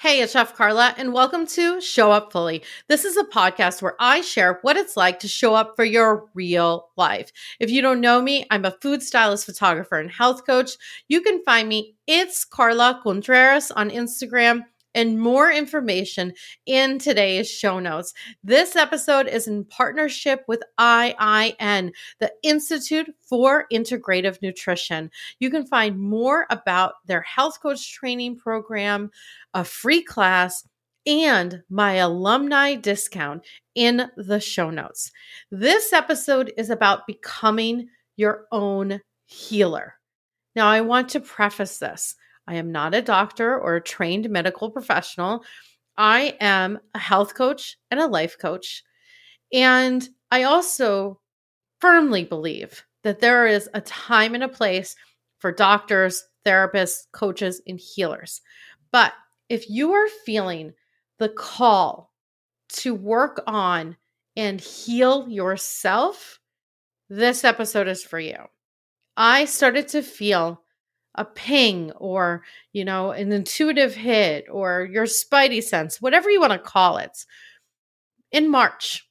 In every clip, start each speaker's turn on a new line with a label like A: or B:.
A: Hey, it's Chef Carla, and welcome to Show Up Fully. This is a podcast where I share what it's like to show up for your real life. If you don't know me, I'm a food stylist, photographer, and health coach. You can find me, it's Carla Contreras on Instagram and more information in today's show notes. This episode is in partnership with IIN, the Institute for Integrative Nutrition. You can find more about their health coach training program, a free class, and my alumni discount in the show notes. This episode is about becoming your own healer. Now, I want to preface this. I am not a doctor or a trained medical professional. I am a health coach and a life coach. And I also firmly believe that there is a time and a place for doctors, therapists, coaches, and healers. But if you are feeling the call to work on and heal yourself, this episode is for you. I started to feel a ping or, you know, an intuitive hit or your spidey sense, whatever you want to call it, in March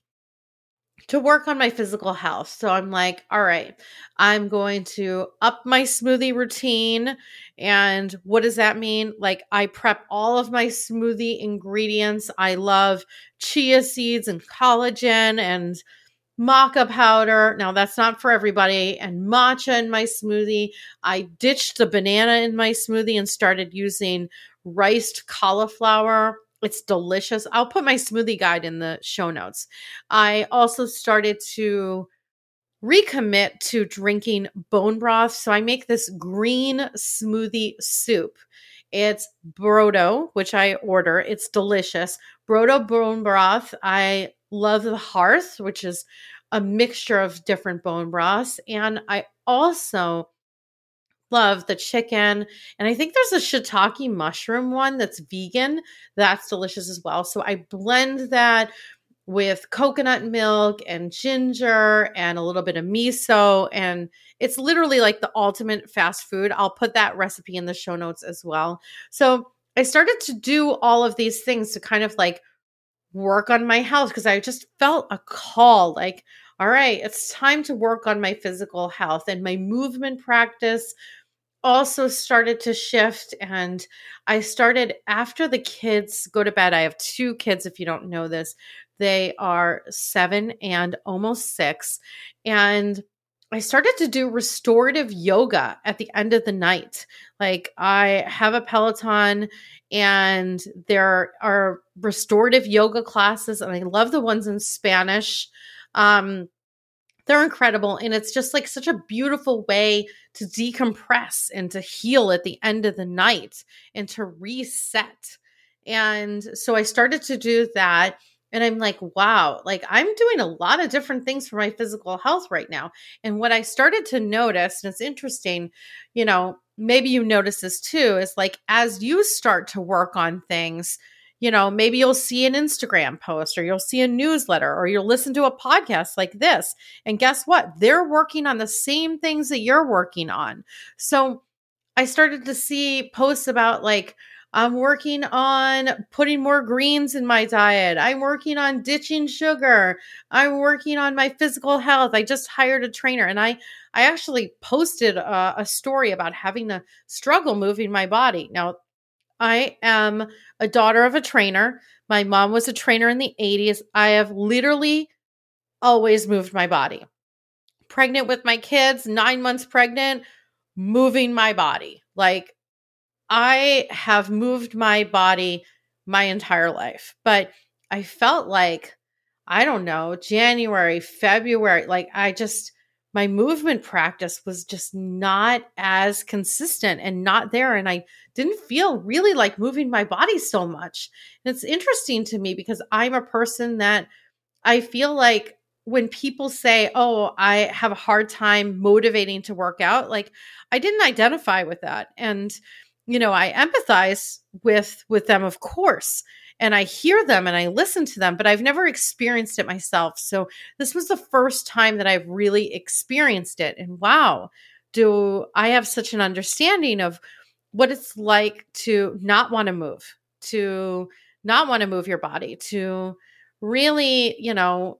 A: to work on my physical health. So I'm like, all right, I'm going to up my smoothie routine. And what does that mean? Like, I prep all of my smoothie ingredients. I love chia seeds and collagen and maca powder. Now, that's not for everybody. And matcha in my smoothie. I ditched the banana in my smoothie and started using riced cauliflower. It's delicious. I'll put my smoothie guide in the show notes. I also started to recommit to drinking bone broth. So I make this green smoothie soup. It's Brodo, which I order. It's delicious. Brodo bone broth. I love the hearth, which is a mixture of different bone broths. And I also love the chicken. And I think there's a shiitake mushroom one that's vegan. That's delicious as well. So I blend that with coconut milk and ginger and a little bit of miso. And it's literally like the ultimate fast food. I'll put that recipe in the show notes as well. So I started to do all of these things to kind of like work on my health because I just felt a call like, all right, it's time to work on my physical health and my movement practice also started to shift and I started after the kids go to bed. I have two kids if you don't know this. They are 7 and almost 6 and I started to do restorative yoga at the end of the night. Like I have a Peloton and there are restorative yoga classes and I love the ones in Spanish. Um they're incredible and it's just like such a beautiful way to decompress and to heal at the end of the night and to reset. And so I started to do that and I'm like, wow, like I'm doing a lot of different things for my physical health right now. And what I started to notice, and it's interesting, you know, maybe you notice this too, is like as you start to work on things, you know, maybe you'll see an Instagram post or you'll see a newsletter or you'll listen to a podcast like this. And guess what? They're working on the same things that you're working on. So I started to see posts about like, I'm working on putting more greens in my diet. I'm working on ditching sugar. I'm working on my physical health. I just hired a trainer and I I actually posted a, a story about having to struggle moving my body. Now, I am a daughter of a trainer. My mom was a trainer in the 80s. I have literally always moved my body. Pregnant with my kids, 9 months pregnant, moving my body. Like I have moved my body my entire life, but I felt like, I don't know, January, February, like I just, my movement practice was just not as consistent and not there. And I didn't feel really like moving my body so much. And it's interesting to me because I'm a person that I feel like when people say, "Oh, I have a hard time motivating to work out," like I didn't identify with that. And you know, I empathize with with them of course, and I hear them and I listen to them, but I've never experienced it myself. So this was the first time that I've really experienced it. And wow, do I have such an understanding of what it's like to not want to move, to not want to move your body, to really, you know,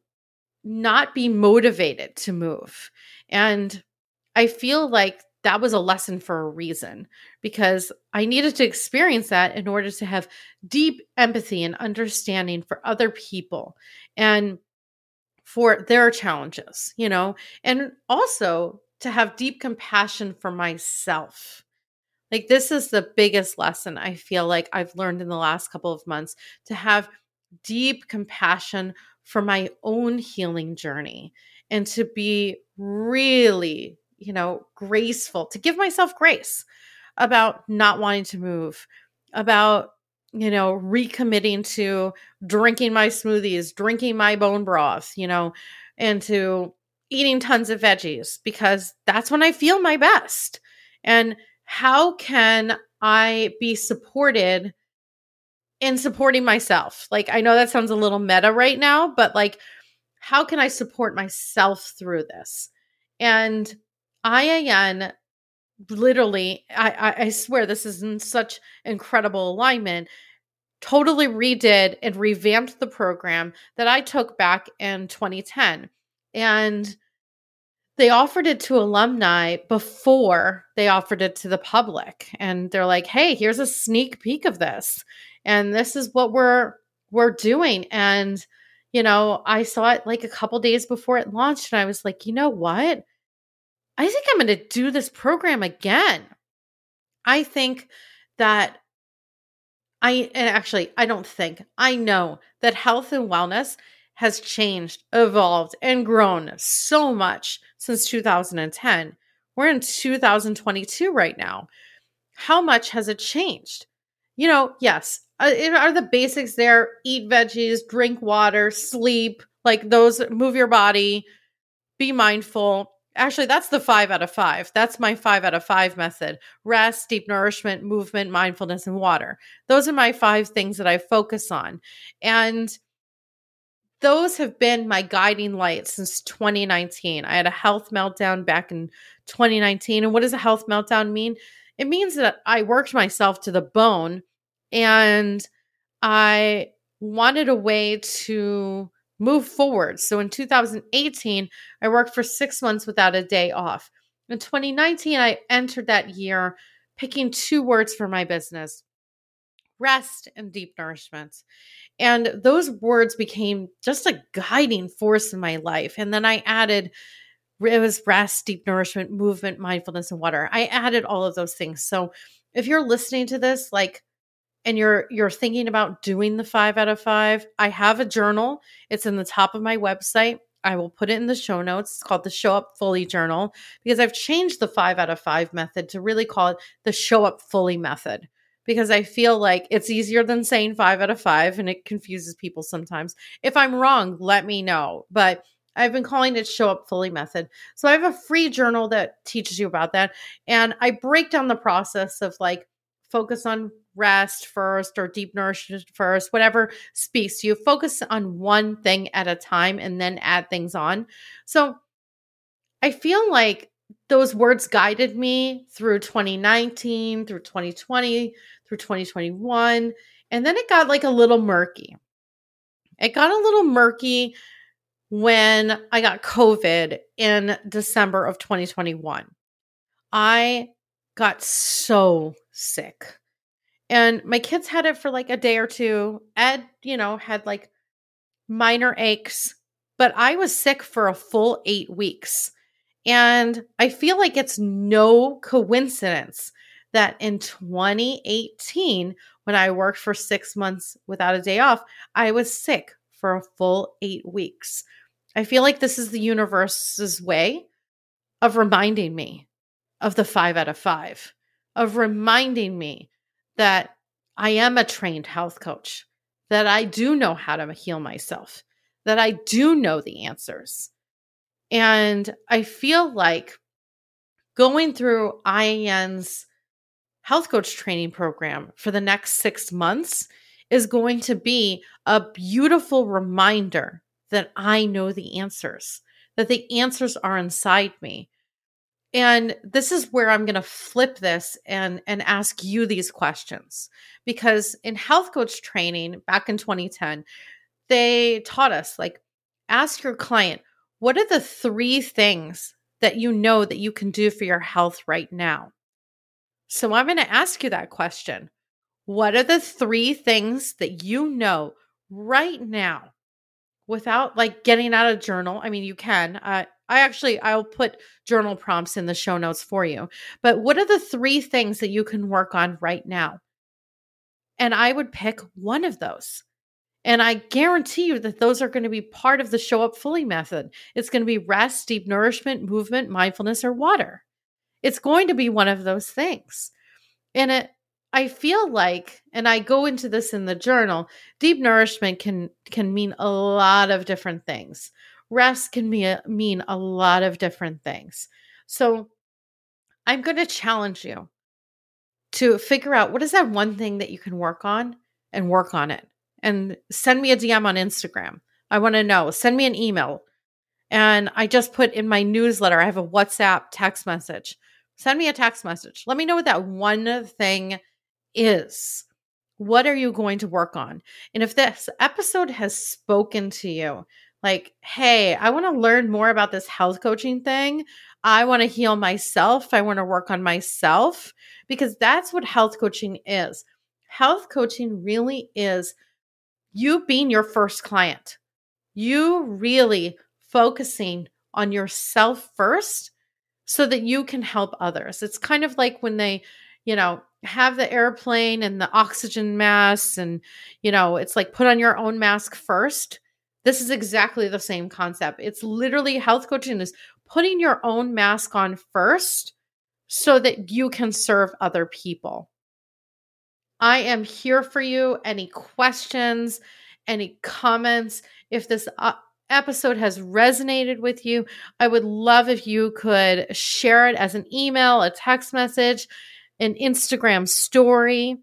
A: not be motivated to move. And I feel like that was a lesson for a reason because I needed to experience that in order to have deep empathy and understanding for other people and for their challenges, you know, and also to have deep compassion for myself. Like, this is the biggest lesson I feel like I've learned in the last couple of months to have deep compassion for my own healing journey and to be really, you know, graceful, to give myself grace about not wanting to move, about, you know, recommitting to drinking my smoothies, drinking my bone broth, you know, and to eating tons of veggies because that's when I feel my best. And how can I be supported in supporting myself? Like, I know that sounds a little meta right now, but like, how can I support myself through this? And IIN literally, I, I swear this is in such incredible alignment, totally redid and revamped the program that I took back in 2010. And they offered it to alumni before they offered it to the public. And they're like, hey, here's a sneak peek of this. And this is what we're we're doing. And, you know, I saw it like a couple days before it launched, and I was like, you know what? I think I'm going to do this program again. I think that I, and actually, I don't think, I know that health and wellness has changed, evolved, and grown so much since 2010. We're in 2022 right now. How much has it changed? You know, yes, uh, are the basics there eat veggies, drink water, sleep, like those, move your body, be mindful. Actually, that's the five out of five. That's my five out of five method rest, deep nourishment, movement, mindfulness, and water. Those are my five things that I focus on. And those have been my guiding light since 2019. I had a health meltdown back in 2019. And what does a health meltdown mean? It means that I worked myself to the bone and I wanted a way to move forward. So in 2018, I worked for six months without a day off. In 2019, I entered that year picking two words for my business rest and deep nourishment. And those words became just a guiding force in my life. And then I added it was rest, deep nourishment, movement, mindfulness, and water. I added all of those things. So if you're listening to this, like and you're you're thinking about doing the 5 out of 5, I have a journal. It's in the top of my website. I will put it in the show notes. It's called the Show Up Fully Journal because I've changed the 5 out of 5 method to really call it the Show Up Fully method because I feel like it's easier than saying 5 out of 5 and it confuses people sometimes. If I'm wrong, let me know. But I've been calling it show up fully method. So I have a free journal that teaches you about that. And I break down the process of like focus on rest first or deep nourishment first, whatever speaks to you. Focus on one thing at a time and then add things on. So I feel like those words guided me through 2019, through 2020, through 2021. And then it got like a little murky. It got a little murky when I got COVID in December of 2021. I got so sick. And my kids had it for like a day or two. Ed, you know, had like minor aches, but I was sick for a full eight weeks. And I feel like it's no coincidence that in 2018, when I worked for six months without a day off, I was sick for a full eight weeks. I feel like this is the universe's way of reminding me of the five out of five, of reminding me that I am a trained health coach, that I do know how to heal myself, that I do know the answers. And I feel like going through IIN's health coach training program for the next six months is going to be a beautiful reminder that I know the answers, that the answers are inside me. And this is where I'm going to flip this and and ask you these questions because in health coach training back in 2010 they taught us like ask your client what are the three things that you know that you can do for your health right now. So I'm going to ask you that question. What are the three things that you know right now without like getting out a journal? I mean, you can. Uh, I actually I'll put journal prompts in the show notes for you. But what are the three things that you can work on right now? And I would pick one of those. And I guarantee you that those are going to be part of the show up fully method. It's going to be rest, deep nourishment, movement, mindfulness, or water. It's going to be one of those things. And it I feel like, and I go into this in the journal, deep nourishment can can mean a lot of different things. Rest can be a, mean a lot of different things. So I'm going to challenge you to figure out what is that one thing that you can work on and work on it and send me a DM on Instagram. I want to know. Send me an email. And I just put in my newsletter, I have a WhatsApp text message. Send me a text message. Let me know what that one thing is. What are you going to work on? And if this episode has spoken to you, like, hey, I want to learn more about this health coaching thing. I want to heal myself. I want to work on myself because that's what health coaching is. Health coaching really is you being your first client, you really focusing on yourself first so that you can help others. It's kind of like when they, you know, have the airplane and the oxygen masks, and, you know, it's like put on your own mask first. This is exactly the same concept. It's literally health coaching is putting your own mask on first so that you can serve other people. I am here for you. Any questions, any comments? If this uh, episode has resonated with you, I would love if you could share it as an email, a text message, an Instagram story.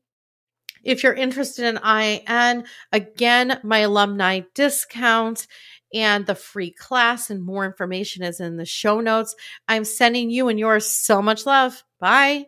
A: If you're interested in IIN, again, my alumni discount and the free class and more information is in the show notes. I'm sending you and yours so much love. Bye.